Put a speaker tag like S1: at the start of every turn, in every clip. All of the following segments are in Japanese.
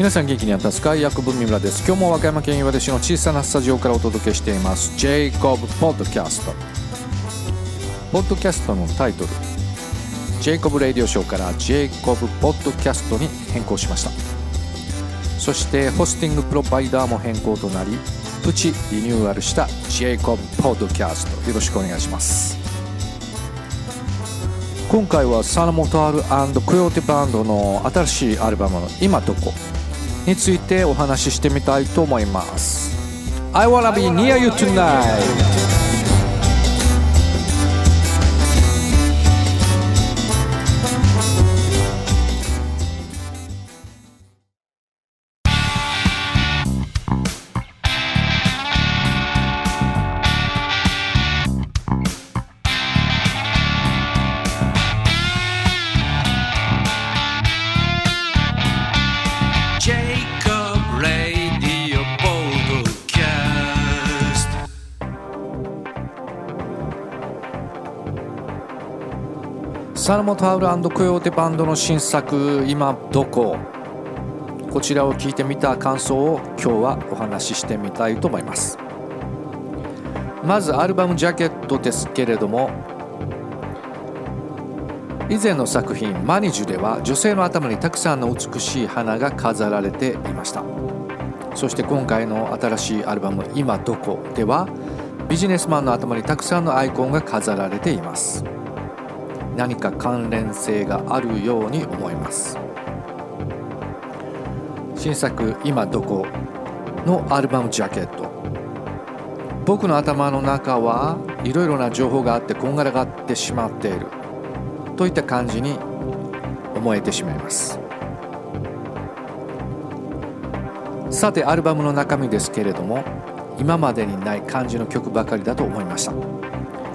S1: 皆さん元気にやったスカイ役文三村です。今日も和歌山県岩出市の小さなスタジオからお届けしています。ジェイコブポッドキャストポッドキャストのタイトル。ジェイコブレイディオショーからジェイコブポッドキャストに変更しました。そしてホスティングプロバイダーも変更となりプチリニューアルしたジェイコブポッドキャストよろしくお願いします。今回はサナモトアルコヨーテバンドの新しいアルバムの今どこ？についてお話ししてみたいと思います I wanna be near you tonight サルモタウルコヨーテバンドの新作「今どこ?」こちらを聞いてみた感想を今日はお話ししてみたいと思いますまずアルバムジャケットですけれども以前の作品「マニジュ」では女性の頭にたくさんの美しい花が飾られていましたそして今回の新しいアルバム「今どこ?」ではビジネスマンの頭にたくさんのアイコンが飾られています何か関連性があるように思います。新作「今どこ?」のアルバムジャケット。僕の頭の中はいろいろな情報があってこんがらがってしまっている。といった感じに思えてしまいます。さてアルバムの中身ですけれども今までにない感じの曲ばかりだと思いました。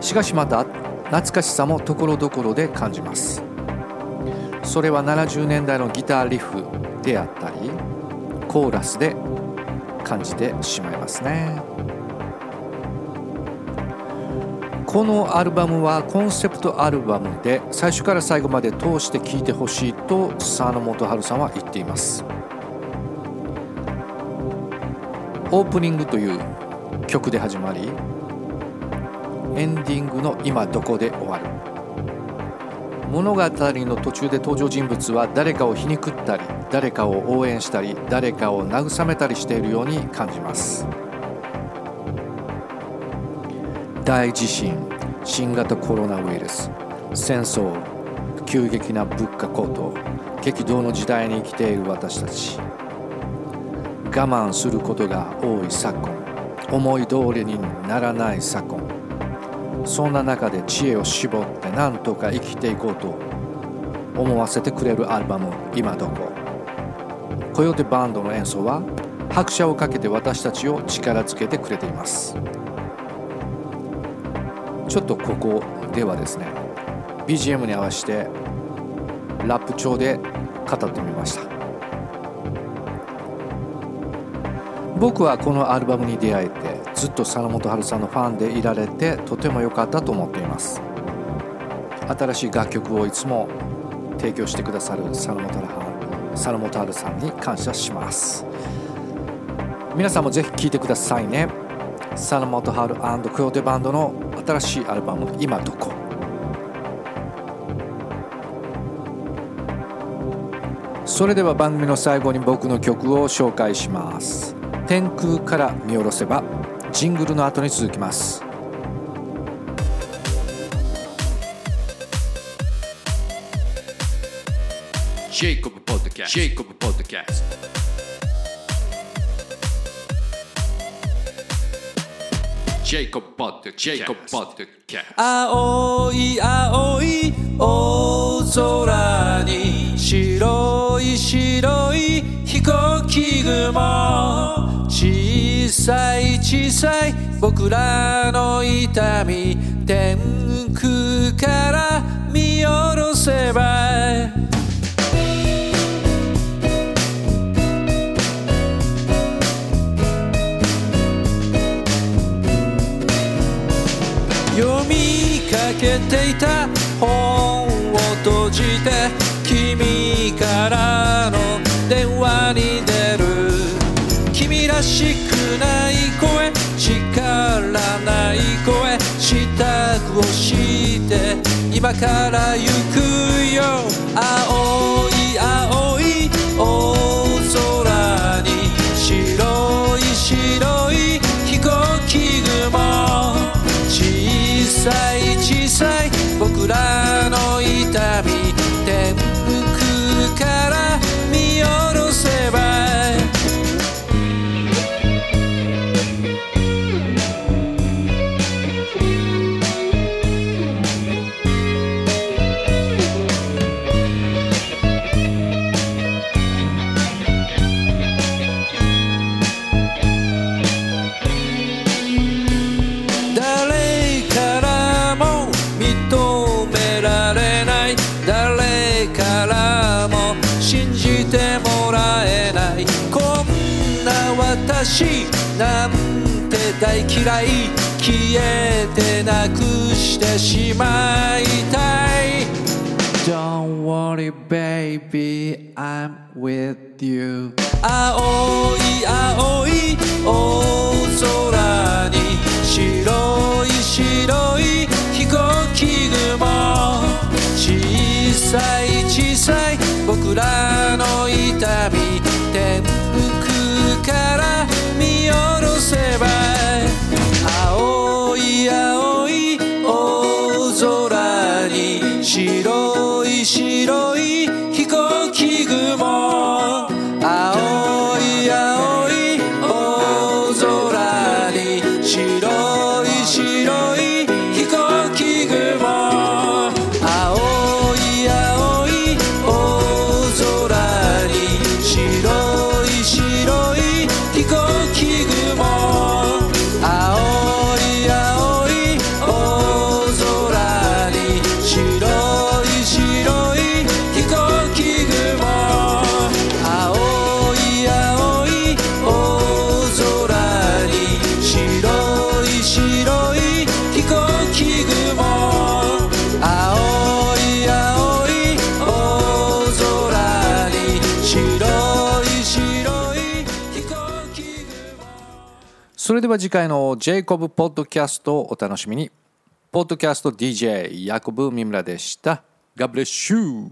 S1: しかしまた懐かしさもところどころで感じます。それは70年代のギターリフであったりコーラスで感じてしまいますね。このアルバムはコンセプトアルバムで最初から最後まで通して聴いてほしいと佐野元春さんは言っています。オープニングという曲で始まりエンディングの今どこで終わる。物語の途中で登場人物は誰かを皮肉ったり誰かを応援したり誰かを慰めたりしているように感じます。大地震新型コロナウイルス戦争急激な物価高騰激動の時代に生きている私たち。我慢することが多い昨今思い通りにならない昨今。そんな中で知恵を絞って何とか生きていこうと思わせてくれるアルバム「今どこ」コヨーテバンドの演奏は拍車をかけて私たちを力づけてくれています。ちょっとここではですね BGM に合わせてラップ調で語ってみました。僕はこのアルバムに出会えてずっと佐野元春さんのファンでいられてとても良かったと思っています。新しい楽曲をいつも提供してくださる佐野元佐野元春さんに感謝します。皆さんもぜひ聴いてくださいね。佐野元春クヨテバンドの新しいアルバム「今どこ」それでは番組の最後に僕の曲を紹介します。天空から見下ろせばジングルの後に続きます。ジェイコブポッドキャストジェイコブポッドキャストジェイコブポッドジェイコブポッドキャスト青い青い大空に白い白い飛行機雲小さい小さい僕らの痛み天空から見下ろせば読みかけていた本を閉じて君からの電話。
S2: 悔しくない声力ない声支度をして今から行くよ青い青いな私なんて大嫌い消えてなくしてしまいたい。Don't worry baby I'm with you. 青それでは次回のジェイコブポッドキャストをお楽しみに。ポッドキャスト DJ ヤコブミムラでした。God bless you!